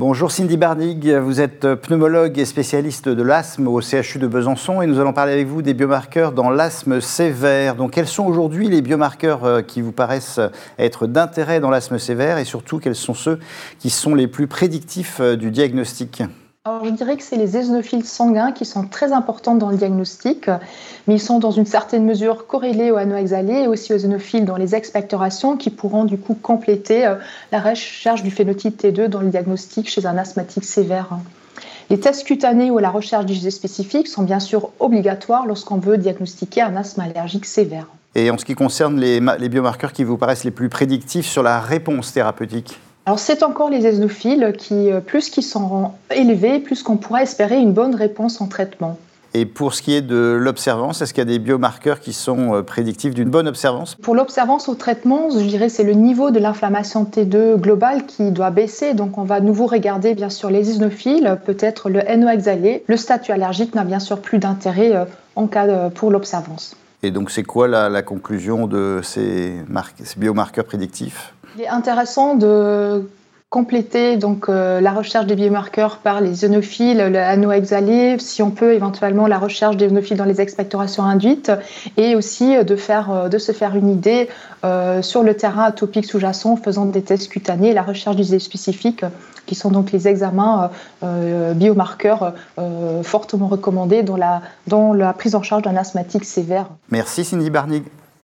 Bonjour Cindy Barnig, vous êtes pneumologue et spécialiste de l'asthme au CHU de Besançon et nous allons parler avec vous des biomarqueurs dans l'asthme sévère. Donc quels sont aujourd'hui les biomarqueurs euh, qui vous paraissent être d'intérêt dans l'asthme sévère et surtout quels sont ceux qui sont les plus prédictifs euh, du diagnostic? Alors, je dirais que c'est les éosinophiles sanguins qui sont très importants dans le diagnostic, mais ils sont dans une certaine mesure corrélés aux anoexalés et aussi aux éosinophiles dans les expectorations qui pourront du coup compléter euh, la recherche du phénotype T2 dans le diagnostic chez un asthmatique sévère. Les tests cutanés ou la recherche d'IgG spécifique sont bien sûr obligatoires lorsqu'on veut diagnostiquer un asthme allergique sévère. Et en ce qui concerne les biomarqueurs qui vous paraissent les plus prédictifs sur la réponse thérapeutique? Alors c'est encore les eosinophiles qui, euh, plus qu'ils sont élevés, plus qu'on pourra espérer une bonne réponse en traitement. Et pour ce qui est de l'observance, est-ce qu'il y a des biomarqueurs qui sont euh, prédictifs d'une bonne observance? Pour l'observance au traitement, je dirais c'est le niveau de l'inflammation T2 globale qui doit baisser. Donc on va à nouveau regarder bien sûr les eosinophiles, peut-être le NO exhalé. Le statut allergique n'a bien sûr plus d'intérêt euh, en cas pour l'observance. Et donc c'est quoi la, conclusion de ces, ces biomarqueurs prédictifs? Il est intéressant de compléter donc euh, la recherche des biomarqueurs par les ionophiles, le exhalé, si on peut éventuellement la recherche des ionophiles dans les expectorations induites, et aussi de faire euh, de se faire une idée euh, sur le terrain atopique sous-jacent, faisant des tests cutanés, la recherche d'usés spécifiques, qui sont donc les examens biomarqueurs fortement recommandés dans la dans la prise en charge d'un asthmatique sévère. Merci Cindy Barnig.